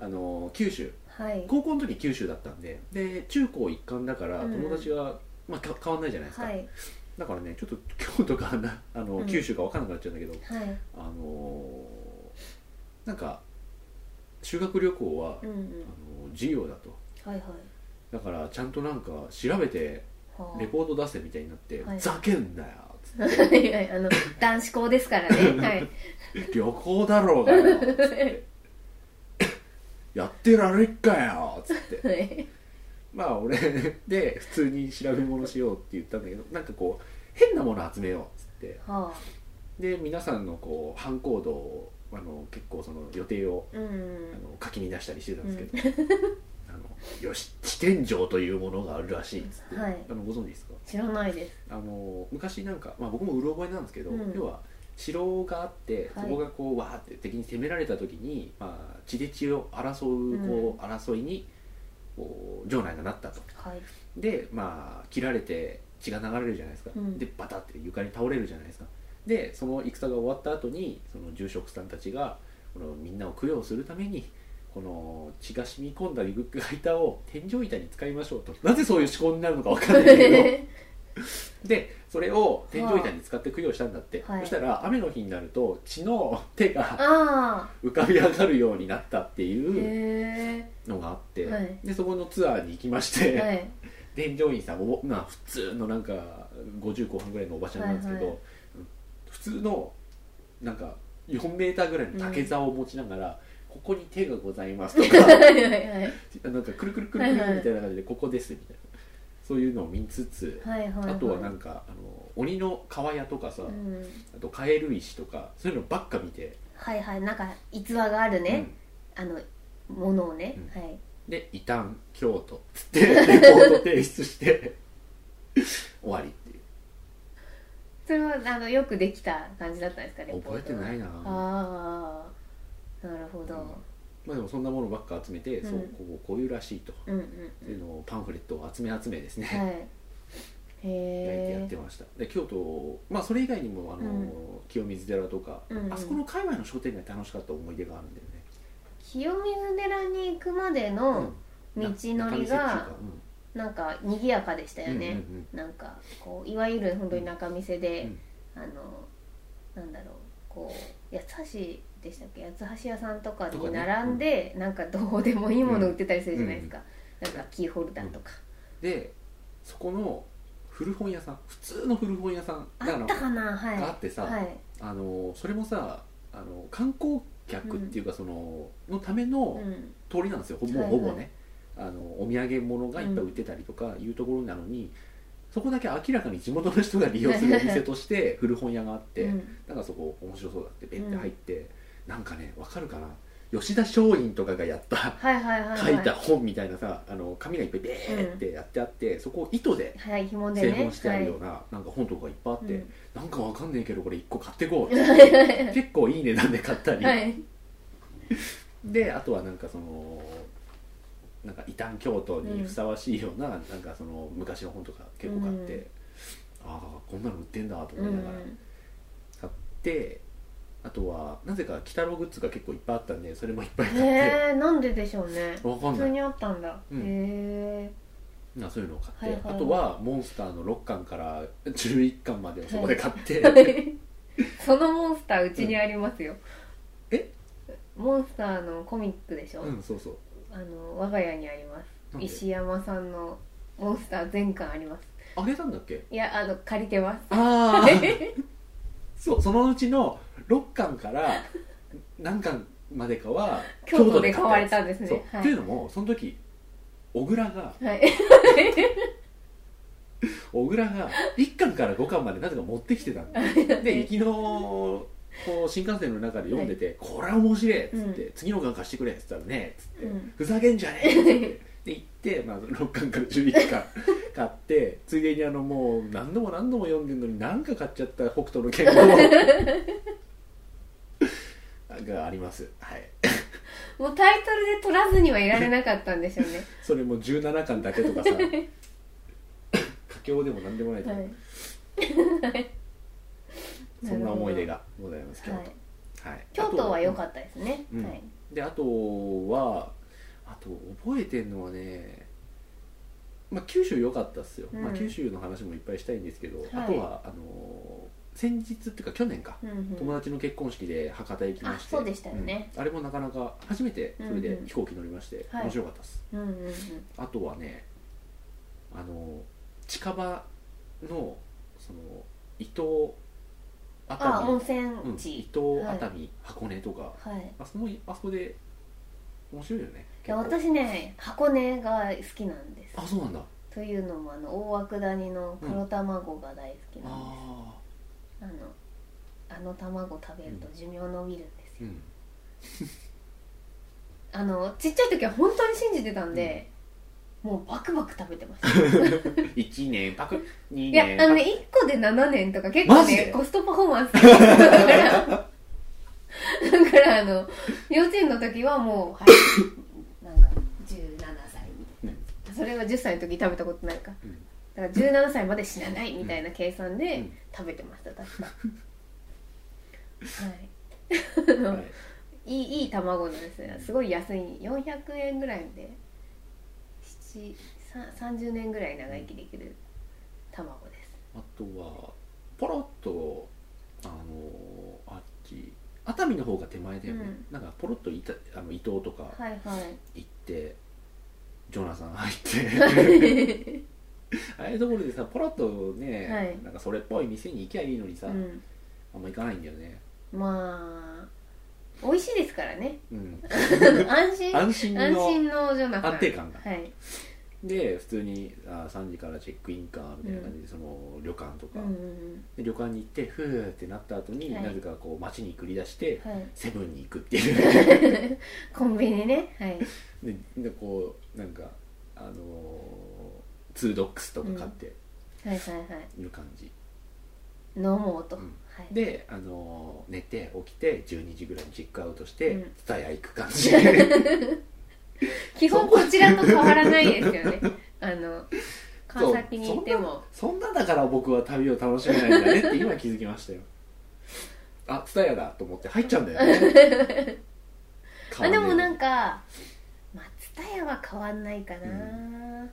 あの九州。はい。高校の時九州だったんで。で中高一貫だからうん。友達が、まあ、か変わんないじゃないですか、はい。だからねちょっと京都かなあの、うん。九州か分からなくなっちゃうんだけど。はい。あのーなんか修学旅行は、うんうん。あの授業だとはいはい。だからちゃんとなんか調べてはあ。レポート出せみたいになって「はいざけんなよ」つって。はいはいあの 男子校ですからね。はい「旅行だろうがよ」つって「やってられっかよ」つって。はい。まあ俺で普通に調べ物しようって言ったんだけどなんかこう変なもの集めようっつって。はで皆さんのこう反行動をあの結構その予定をあうん。あの書きに出したりしてたんですけど、あのよし地天井というものがあるらしいっつって、はい。あのご存知ですか？知らないです。あの昔なんか、まあ、僕もうろ覚えなんですけど、うん。要は城があってはい。そこがこうわーって敵に攻められた時に、まあ、血で血を争うこう、争いにこう城内がなったと。はい。でまあ切られて血が流れるじゃないですか、うん。でバタって床に倒れるじゃないですか。でその戦が終わった後にその住職さんたちがこのみんなを供養するためにこの血が染み込んだ床板を天井板に使いましょうと。なぜそういう思考になるのか分かんないけど。でそれを天井板に使って供養したんだって、はい。そしたら雨の日になると血の手があ浮かび上がるようになったってあいうへのがあって、はい。でそこのツアーに行きまして、えはい。添乗員さんも、まあ、普通のなんか50後半ぐらいのおばちゃんなんですけど、はいはい。普通のなんか4メーターぐらいの竹竿を持ちながら、ここに手がございますとか なんかくるくるくるくるみたいな感じで、ここですみたいなそういうのを見つつ、はいはいはい。あとはなんかあの鬼の皮屋とかさ、うん。あとカエル石とかそういうのばっか見て、はいはい。なんか逸話があるね、あのものをね、うん。はい。うんで「異端京都」っつってレポート提出して 終わりっていう。それはあのよくできた感じだったんですかね覚えてないいなああなるほど、まあでもそんなものばっか集めて、うん。そうこうこういうらしいと、うんうんっていうのをパンフレットを集め集めですね、はい。焼いてやっへてました。で京都まあそれ以外にもあの、うん。清水寺とか、うんうん。あそこの界隈の商店街楽しかった思い出があるんだよね。清水寺に行くまでの道のりがかなんか賑やかでしたよね、うんうんなんかこういわゆる本当に仲見世で、うん。あのなんだろうこう八つ橋でしたっけ八つ橋屋さんとかに並んで、なんかどうでもいいもの売ってたりするじゃないですか、なんかキーホルダーとか、でそこの古本屋さん普通の古本屋さんあったかな？はい。があってさはい。あのそれもさあの観光客っていうかその、のためのうん。通りなんですよ。うはいほぼね、あのお土産物がいっぱい売ってたりとかいうところなのに、そこだけ明らかに地元の人が利用するお店として古本屋があって、うん。なんかそこ面白そうだってベンって入って、なんかねわかるかな？吉田松陰とかがやったはいはいはいはい。書いた本みたいなさあの紙がいっぱいベーってやってあって、そこを糸で製本してあるような,、なんか本とかいっぱいあって、うん。なんかわかんねえけどこれ1個買ってこう。っ て結構いい値段で買ったり、はい、はいであとはなんかそのなんか異端教徒にふさわしいような,、なんかその昔の本とか結構買って、うん。ああこんなの売ってんだとうん思いながら買って、あとはなぜか鬼太郎グッズが結構いっぱいあったんでそれもいっぱい買って、へえんででしょうね。わかんない。普通にあったんだ、うん。へなそういうのを買って、はいはいはい。あとはモンスターの6巻から11巻までをそこで買って、え そのモンスターうちにありますよ、え？モンスターのコミックでしょ、うんそうそう。あの我が家にあります。なんで？石山さんのモンスター全巻あります。あげたんだっけ？いやあの借りてます。ああ そうそのうちの6巻から何巻までかは 京都で買われたんですね。そう、はい。っていうのもその時小倉がはい。小倉が 1巻から5巻までなぜか持ってきてたんだ。で行きのこう新幹線の中で読んでて「これは面白い!」っつって、次の巻貸してくれ」っつったらねっつって、うん。ふざけんじゃねえ!」っつって。で行って、まあ、6巻から11巻買ってついでにあのもう何度も何度も読んでるのに何か買っちゃった北斗の拳をがあります。はい。もうタイトルで取らずにはいられなかったんでしょうね。それも17巻だけとかさ。佳境でも何でもないと、はい。そんな思い出がございます京はい。都、はい。京都は良かっったですね、うん。はい。たであとはあと覚えてるのはねまあ九州良かったっすよ、うん。まあ、九州の話もいっぱいしたいんですけど、はい。あとはあのー先日っていうか去年か、うんうん。友達の結婚式で博多行きましてあそうでしたよね。うん。あれもなかなか初めてそれでうん。うん飛行機乗りまして、はい。面白かったです。うんうんうん。あとはねあの近場のその伊東熱あ温海、泉うん、伊地、東熱海、箱根とか。はい。あそこあそこで面白いよねいや私ね箱根が好きなんです。あそうなんだ。というのもあの大涌谷の黒卵が大好きなんです、ああのあの卵食べると寿命伸びるんですよ、あうん。あのちっちゃい時は本当に信じてたんで、もうバクバク食べてました。1年パク2いや年あのね1個で7年とか結構マジで？ねコストパフォーマンス だからだからあの幼稚園の時はもうはいなんか17歳に、それは10歳の時食べたことないか、うんだから17歳まで死なないみたいな計算でうん。食べてました確か。はい。はい。いいいい卵なんですよ。すごい安い。400円ぐらいで7さ30年ぐらい長生きできる卵です。あとはポロッとあのあっち熱海の方が手前だよね、うん。なんかポロッといたあの伊東とかはいはい。行ってジョナサン入って ああいうところでさポロッとね、はい。なんかそれっぽい店に行きゃいいのにさ、うん。あんま行かないんだよね。まあ美味しいですからね。うん。安心。安心の安心のジョナサン安定感が。はい。で普通にあ3時からチェックインかみたいな感じで、その旅館とか、うんうんで旅館に行ってふーってなった後に、はい。なぜかこう街に繰り出して、うんはい。セブンに行くっていう。コンビニね。はい。ででこうなんかあのーツードックスとか買ってはいはいはい。いる感じ、飲もうと、うん。はい。で、あのー寝て起きて12時ぐらいにチェックアウトしてうん。蔦屋、行く感じ。基本こちらと変わらないですよね。あの川崎に行っても。そんなそんなだから僕は旅を楽しめないんだねって今気づきましたよ。あ蔦屋だと思って入っちゃうんだよね。あでもなんかかまあ蔦屋は変わんないかな、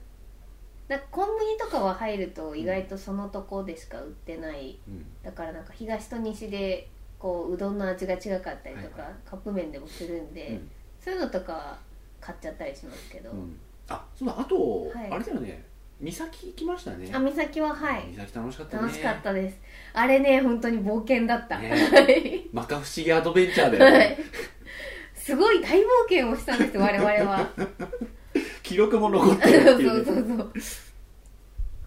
だからコンビニとかは入ると意外とそのとこでしか売ってない。うん。だからなんか東と西でこううどんの味が違かったりとか、はいはカップ麺でもするんで、うん。そういうのとかは買っちゃったりしますけど、うん。あそうだあと、はい。あれだよね。三崎行きましたね。あ三崎ははい。三崎楽しかったね。楽しかったです。あれね本当に冒険だった、ねはい。摩訶不思議アドベンチャーだよね、はい。すごい大冒険をしたんですよ我々は記録も残ってそうるっていう、ね、そうそう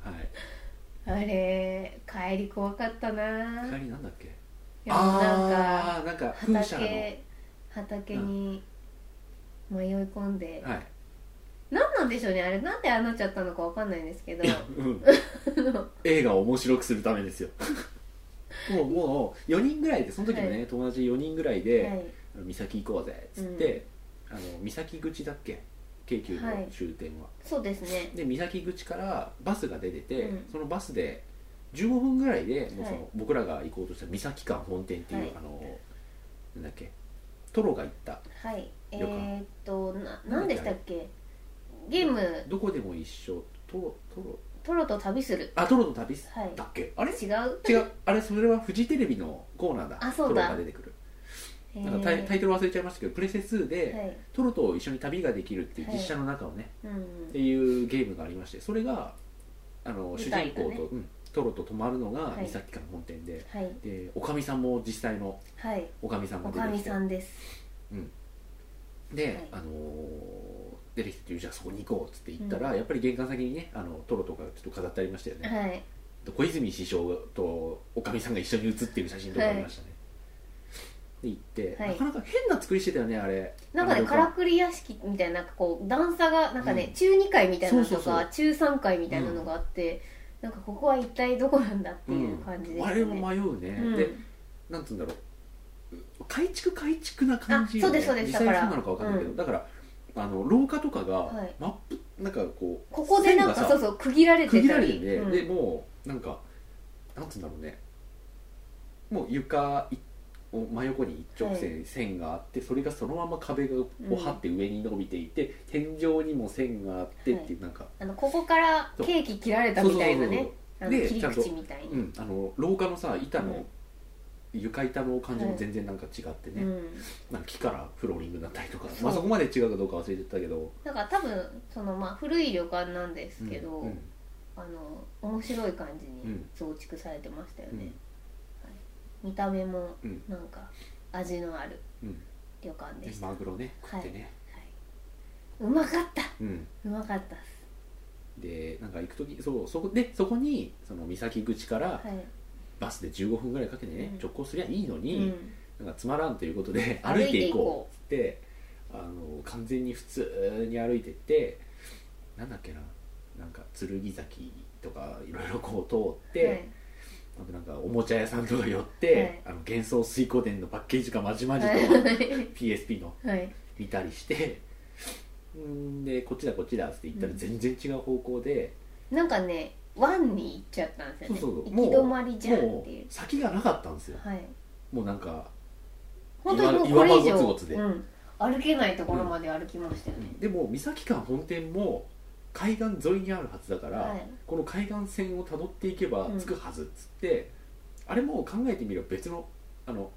はい。あれ帰り怖かったな。帰りなんだっけ？あーなんか畑畑に迷い込んで、はい。何なんでしょうねあれ。なんでああなっちゃったのかわかんないんですけど。うん。映画を面白くするためですよ。もうもう4人ぐらいでその時もね、は友達4人ぐらいで、はい。あの岬行こうぜっつって、あの岬口だっけ？京急の終点は、そうですね。で岬口からバスが出てて、うん。そのバスで15分ぐらいでもうその、はい僕らが行こうとした岬館本店っていう、はい。あのなんだっけトロが行ったはい。えー、っとな何でしたっけ？ゲーム。どこでも一緒。トロトロ「トロと旅する。あトロと旅すはい。だっけ、あれ？違う。違う。あれそれはフジテレビのコーナーだ。あそうだ。トロが出てくるなんかタイタイトル忘れちゃいましたけどプレセ2で、はい。トロと一緒に旅ができるっていうはい。実写の中をね、うんっていうゲームがありましてそれがあの主舞台がね人公と、うん、トロと泊まるのがはい。三崎館本店で、はい。でおかみさんも実際のはい。おかみさんおかみが出てきてさんです。で、はい。あのー出てきてじゃあそこに行こうっつって言ったら、やっぱり玄関先にねあのトロとかちょっと飾ってありましたよね、はい。小泉師匠とおかみさんが一緒に写ってる写真とかありましたね、で行って、はい。なかなか変な作りしてたよねあれ。なんかねからくり屋敷みたいななんかこう段差がなんかね、うん。中2階みたいなのとか中3階みたいなのがあって、なんかここは一体どこなんだっていう感じですね、あれも迷うね、うん。でなんつうんだろう。改築改築な感じよ、ね、あそうですそうです。だからそうなのかわかんないけど、うん。だからあの廊下とかが、はい。マップなんかこうここでなんかそうそう区切られて区切たりられてて、うん。でもうなんかなんつうんだろうね。もう床い真横に一直線線があって、それがそのまま壁がを張って上に伸びていて、天井にも線があってっていう、なんか、あのここからケーキ切られたみたいなね切り口みたいにうん、あの廊下のさ板の、うん床板の感じも全然なんか違ってね、うん。なんか木からフローリングになったりとかそう。まあ、そこまで違うかどうか忘れてたけど、だから多分そのまあ古い旅館なんですけど、うん。うん。あの面白い感じにうん。増築されてましたよね、うん見た目もうん。なんか味のあるうん。旅館ででした、マグロね食ってね、うまかった。うん。うまかったっでなんか行く時そうそこでそこにその岬口からすはい、バスで15分ぐらいかけてね、うん。直行すりゃいいのうに、ん、なんかつまらんということで歩 歩いていこう。っつってあの完全に普通に歩いてってなんだっけななんか剣崎とかいろいろこう通って、はいなんかおもちゃ屋さんとか寄って、はい。あの幻想水光伝のパッケージがまじまじとはい。PSP のはい。見たりしてんでこっちだこっちだって言ったらうん。全然違う方向で、なんかね湾に行っちゃったんですよね。そうそう。行き止まりじゃんもっていう。う先がなかったんですよ。はい。もうなんか本当にもうこれ以上うん、歩けないところまで歩きましたよね、でも三崎館本店も海岸沿いにあるはずだから、はい。この海岸線をたどっていけばうん着くはずっつって、あれも考えてみれば別のあの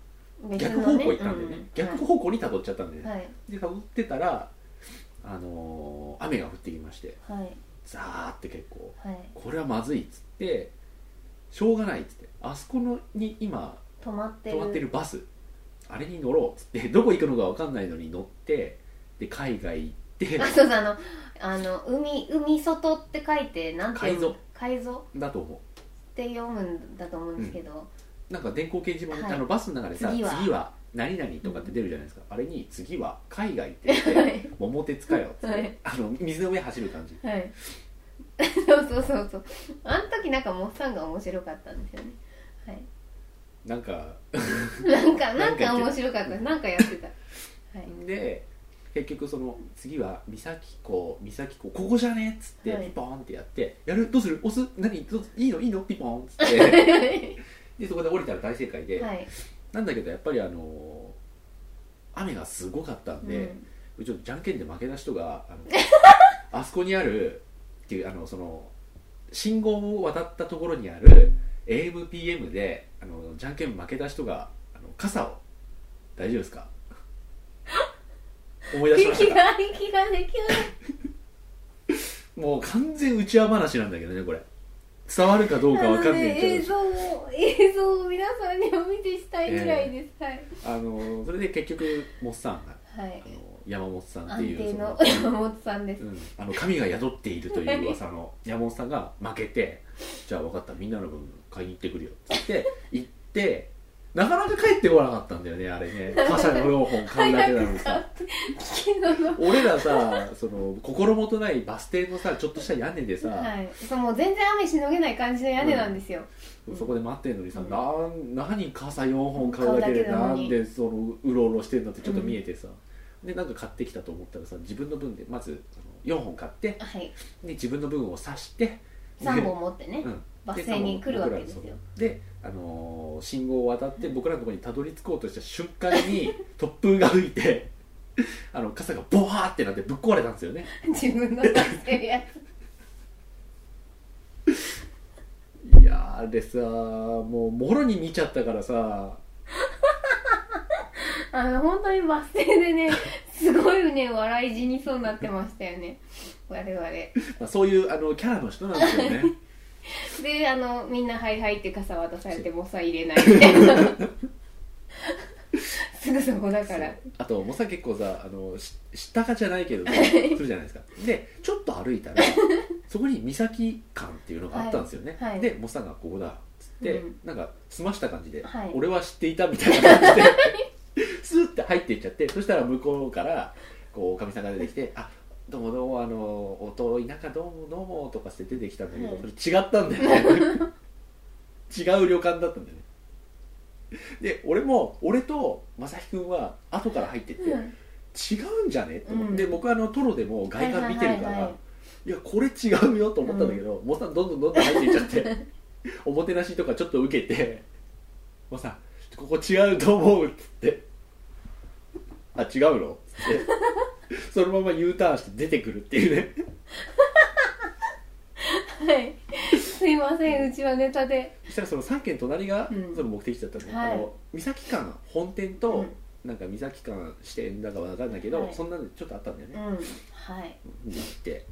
別の逆方向行ったんでね。うん。逆方向にたどっちゃったんでね、はい。でたどってたら、あのー雨が降ってきましてはい。ザーって結構はい。これはまずいっつってしょうがないっつってあそこのに今止まってる。止まってるバスあれに乗ろうっつってどこ行くのか分かんないのに乗ってで海外行ってあそうそうあのあの海海外って書いてなんて読む？海蔵。っだと思て読むんだと思うんですけど、うなんか電光掲示板に、はい。あのバスの中でさ次次はは何々とかって出るじゃないですか、あれに次は海外って言って桃鉄かよっつって、はい。あの水の上走る感じ。はい。そうそうそうそう。あの時なんかモッサンが面白かったんですよね。はい。なんか。なんか なんか面白かった。なんかやってた。はい。で結局その次は三崎港三崎港ここじゃね？っつってはい。ピポーンってやって「やる？どうする？押す？何？どういいの？いいの？ピポーン」っつって。でそこで降りたら大正解で、はい。なんだけどやっぱりあの雨がすごかったんで、うちょっとじゃんけんで負けた人があの あそこにあるっていうあのその信号を渡ったところにある AMPM であのじゃんけん負けた人があの傘を。大丈夫ですか？思い出しました。か息ができないもう完全内輪話なんだけどねこれ。伝わるかどうかわかんないけど。映像を映像を皆さんにお見せしたいぐらいです、あのそれで結局モッサンがはい。はいあの山本さんって安いうそ定のの山本さんです、うん、あの神が宿っているという噂の 山本さんが負けてじゃあ分かったみんなの分買いに行ってくるよ。っつって行ってなかなか帰ってこなかったんだよねあれね。傘の4本買うだけなのにさ俺らさその心もとないバス停のさちょっとした屋根でさ、はい、そうもう全然雨しのげない感じの屋根なんですよ、そこで待ってんのにさ、うん。なん何傘4本買うだけでなんでそのうろうろしてんだってちょっと見えてさ、でなんか買ってきたと思ったらさ自分の分でまずあの4本買ってはい。で自分の分を刺して3本持ってね、うんバス停に来るわけですよで、あのー信号を渡って僕らのところにたどり着こうとした瞬間に 突風が吹いてあの傘がボワーってなってぶっ壊れたんですよね。自分の出してるやいやーあれさもうもろに見ちゃったからさ。つ あの本当にバス停でねすごいね笑い死にそうになってましたよね。我々。でまあそういうあのキャラの人なんですよねあのみんな「はいはい」って傘渡されてもさ入れないみたいな。すぐそこだから。あともうさ結構さあのし知ったかじゃないけど さするじゃないですか。でちょっと歩いたら そこに岬館っていうのがあったんですよね、はい。はい。ででモッサンがここだっつって、うん。なんか済ました感じで、はい。俺は知っていたみたいな感じでスーって入っていっちゃってそしたら向こうからこうおかみさんが出てきて「あどうもどうもあのお遠い中どうもどうも」とかして出てきたんだけど、はい。それ違ったんだよね。違う旅館だったんだよね。で俺も俺と正輝君は後から入ってって、うん。違うんじゃね？と思って、うん。で僕はあのトロでも外観見てるから、いはいはいはいはい。やこれ違うよと思ったんだけど、もうさんどんどんどんどん入っていっちゃって おもてなしとかちょっと受けて「もうさここ違うと思う」っつって「あ違うの?」っつって そのまま U ターンして出てくるっていうね。はい。すいませんうちはネタで。そしたらその3軒隣がうん。その目的地だったの,、はい。あの三崎館本店と、うん。なんか三崎館支店だかわかんないけど、はい。そんなのちょっとあったんだよね、うん。はい。行って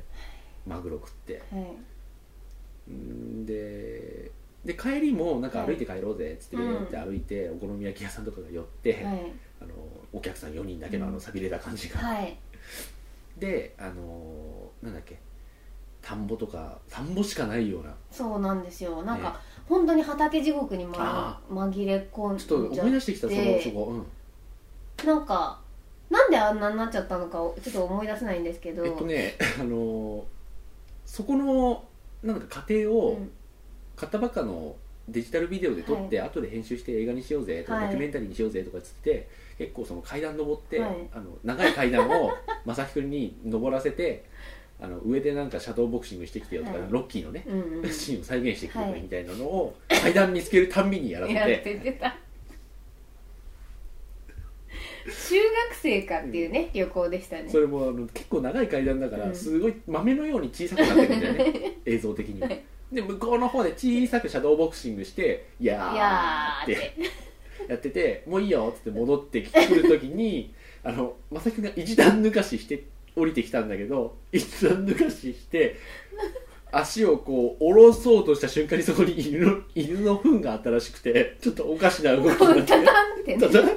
マグロ食って。はい。んでで帰りもなんか歩いて帰ろうぜっつってって歩いて、お好み焼き屋さんとかが寄って、はい。あのお客さん4人だけのあの寂れた感じが、はいであのなんだっけ田んぼとか田んぼしかないような。そうなんですよ。なんか、ね。本当に畑地獄に、まあ、紛れ込んちょっと思い出してきたそのでそこ、うん、なんかなんであんなになっちゃったのかをちょっと思い出せないんですけど。えっとね あのそこのなんか家庭を、うん。買ったばっかのデジタルビデオで撮って、後で編集して映画にしようぜとか、はい。ドキュメンタリーにしようぜとかっつって結構その階段登って、はい。あの長い階段を 正輝君に登らせてあの上でなんかシャドーボクシングしてきてよとか、はい。ロッキーのね、うんうん。シーンを再現してきてくれはいみたいなのを階段見つけるたんびにやらせやてっててた。中学生かっていうね、旅行でしたね。それもあの結構長い階段だから、うん。すごい豆のように小さくなってるんだよね。映像的には。はいで向こうの方で小さくシャドーボクシングして「いやー」って。て。やってて「もういいよ」っつって戻ってきてくる時に あの正樹君が一段抜かしして降りてきたんだけど一段抜かしして足をこう下ろそうとした瞬間にそこに犬の犬の糞があったらしくてちょっとおかしな動きこになって。うタタンってね。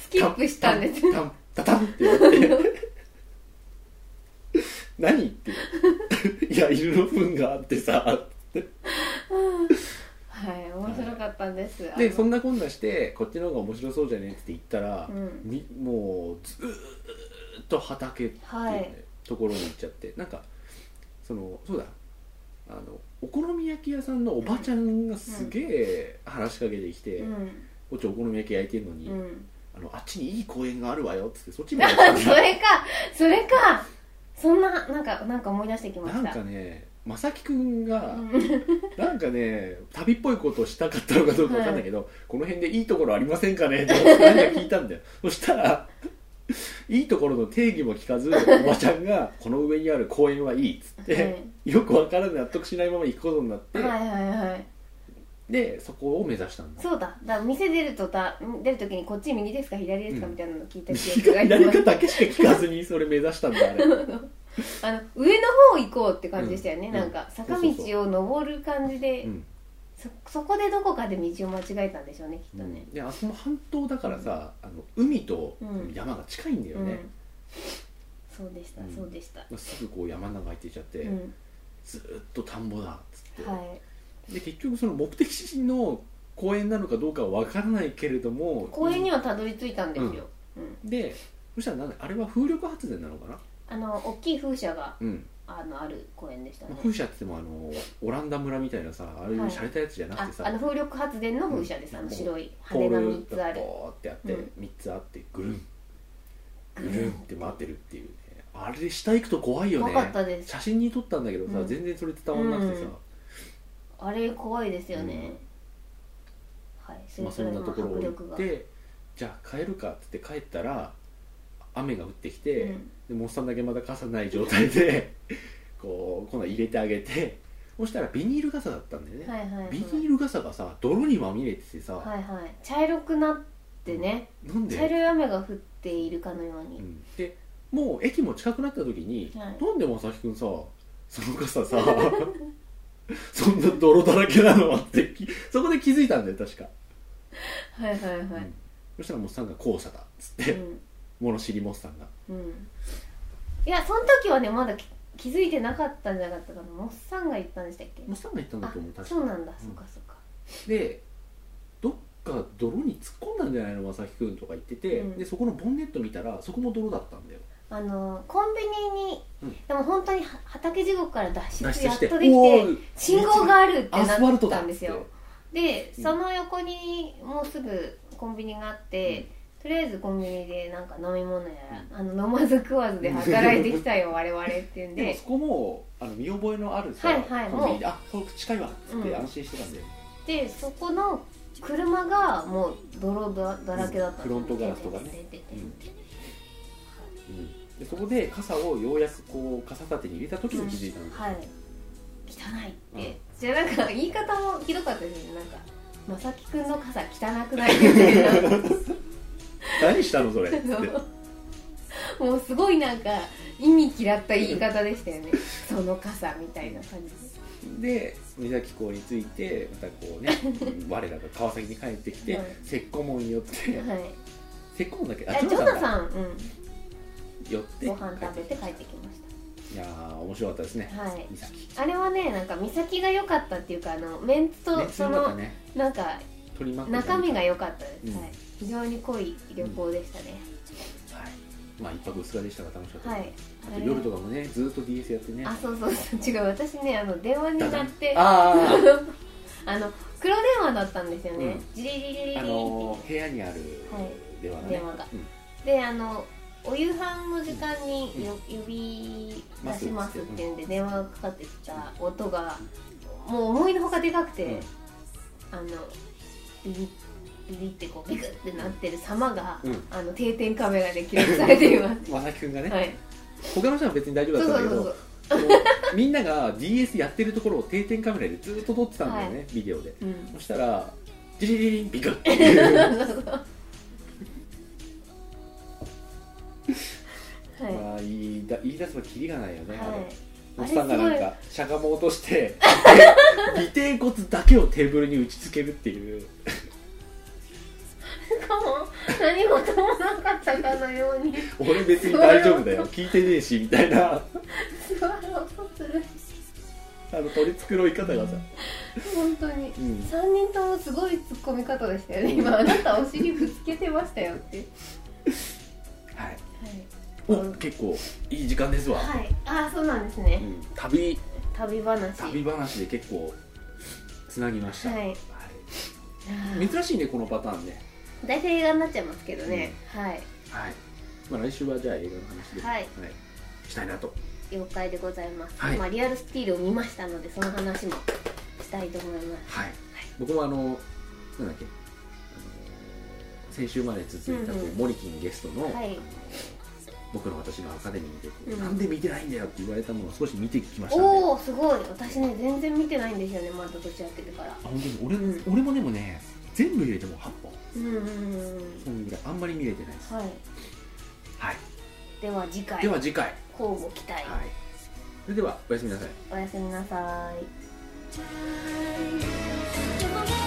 スキップしたんです。タンタタンってやって何って。いや犬の糞があってさ。はい面白かったんです、あの。でそんなこんなしてこっちの方が面白そうじゃねって言ったら、うん。みもうずーっと畑っていう、ねはい。ところに行っちゃって。なんかそのそうだ。あのお好み焼き屋さんのおばちゃんがすげえ話しかけてきて、うん。こっちお好み焼き焼いてるのに、うん。あのあっちにいい公園があるわよっつってそっちに行ったん それかそれかそんななんかなんか思い出してきまなんしたかね正樹くんが、うん。なんかね旅っぽいことをしたかったのかどうかわかんないけど、この辺でいいところありませんかね？って何か聞いたんだよ。そしたらいいところの定義も聞かずおばちゃんがこの上にある公園はいいっつって、はい。よくわからない納得しないまま行くことになって、はいはいはいでそこを目指したんだそうだ。だから店出るとた出るときにこっち右ですか左ですかうん。みたいなの聞いた記があります。側だけしか聞かずにそれ目指したんだあれ あの上の方行こうって感じでしたよね、うん。なんか坂道を登る感じで、うん。そそこでどこかで道を間違えたんでしょうねきっとね、であそこ半島だからさ、あの海とうん。山が近いんだようん。ね、そうでした、うん。そうでした、すぐこう山の中入っていっちゃって、うん。ずーっと田んぼだっつって、はいで結局その目的地の公園なのかどうかは分からないけれども公園にはたどり着いたんですよ、うん。でそしたらなんだあれは風力発電なのかな？あの大きい風車がうん。あのある公園でしたね。まあ風車って言ってもあのオランダ村みたいなさああいうはい。洒落たやつじゃなくあてさ、あの風力発電の風車です、うん。あの白い羽がル3つある。ボーってあって、うん。3つあってぐるん。ぐぐるんって回ってるっていうね。あれ下行くと怖いよね。写真に撮ったんだけどさ、うん。全然それ伝わんなくてさ、あれ怖いですよね、はい。そまあ、そんなところを行迫力が。ってじゃあ帰るかっつって帰ったら雨が降ってきて、うん。でモッさんだけまだ傘ない状態で こう今度は入れてあげてそしたらビニール傘だったんだよね、はいはいはい。ビニール傘がさ泥にまみれててさ、はいはい。茶色くなってね、なんで？茶色い雨が降っているかのように、うん。でもう駅も近くなった時に、はい。なんで正樹くんさその傘さ そんな泥だらけなのってきそこで気づいたんだよ確か、はいはいはい、うん。そしたらモッさんが黄砂だっつって、うん。物知りモッさんが。うん。いやその時はねまだき気づいてなかったんじゃなかったかな。モッさんが言ったんでしたっけ？モッさんが言ったんだあと思う確かそうなんだ、うん。そうかそうか。でどっか泥に突っ込んだんじゃないの正樹くんとか言ってて、うん。でそこのボンネット見たらそこも泥だったんだよあのコンビニに、うん。でも本当には畑地獄から脱脱出やっとできて信号があるってなったんですよ。でその横にもうすぐコンビニがあって、とりあえずコンビニでなんか飲み物やら、あの飲まず食わずで働いてきたよ我々っていうんで。でもそこもあの見覚えのあるさ、はいはいコンビニ。であそう近いわっつってうん。安心してたんだよ、でそこの車がもう泥だだらけだったんですよ。フロントガラスとかね。うんでそこで傘をようやくこう傘立てに入れた時に気づいたんですよ、はい。汚いって、じゃあなんか言い方もひどかったですね。なんか「まさきくんの傘汚くない」みたいな。何したのそれって。もうすごいなんか意味嫌った言い方でしたよね。その傘みたいな感じ。で三崎港に着いてまたこうね 我らが川崎に帰ってきて、はい。石膏門寄って。ではい。石膏門だっけ？あジョナだ。さん、う寄ってん、ご飯食べて帰ってきましいやー面白かったですね。たはい。あれはねなんか美咲が良かったっていうかあのメンツとね。そのねなんか中身が良かったです、うん。はい、非常に濃い旅行でしたね、はい。まあ一泊二日でしたが楽しかったはい。あと夜とかもねずーっと DS やってね。あそうそうそう。違う。私ねあの電話になってあ あの黒電話だったんですよね、うん。ジリリリリリリああのー部屋にあるはい。電話がね、電話が。うん。であのお夕飯の時間によ呼び出しますっていうんで電話がかかってきた音がもう思いのほかでかくて、うん。あのビリッビリってこうビクってなってる様が、うん。あの定点カメラで記録されています。まさきくんがね、はい。他の人は別に大丈夫だったんだけどみんなが DS やってるところを定点カメラでずーっと撮ってたんだよね、ビデオで。うん。そしたらジリリリンビクッっていう はい、まあ言いだ言い出せばキリがないよね、はい。おっさんがなんかしゃがもうとして 尾てい骨だけをテーブルに打ち付けるっていう。しかも何事もなかったかのように。俺別に大丈夫だよ。聞いてねえしみたいな。座ろうとするあの取り繕い方がさ、本当に。うん、3人ともすごい突っ込み方でしたよね。今あなたお尻ぶつけてましたよってお結構いい時間ですわ、はい。ああそうなんですね。うん、旅旅話。旅話で結構つなぎました、はい。はい。珍しいねこのパターンね。大体映画になっちゃいますけどね、はい。はい、まあ、来週はじゃあ映画の話で、はい。したいなと。了解でございます、はい。まあ、リアルスティールを見ましたのでその話もしたいと思います。はい、僕もあのなんだっけ。あの先週まで続いたこう、うんうん。モリキンゲストの、はい僕の私のアカデミーでこう、うん。なんで見てないんだよって言われたものを少し見てきましたねおおすごい。私ね全然見てないんですよねまだどちらっててから。あ本当に。俺,、うん俺もでもね全部入れても8本。うんうんうんそのぐらいあんまり見れてないです。はい。はい。では次回。では次回、はい、交互期待、それではおやすみなさい。おやすみなさい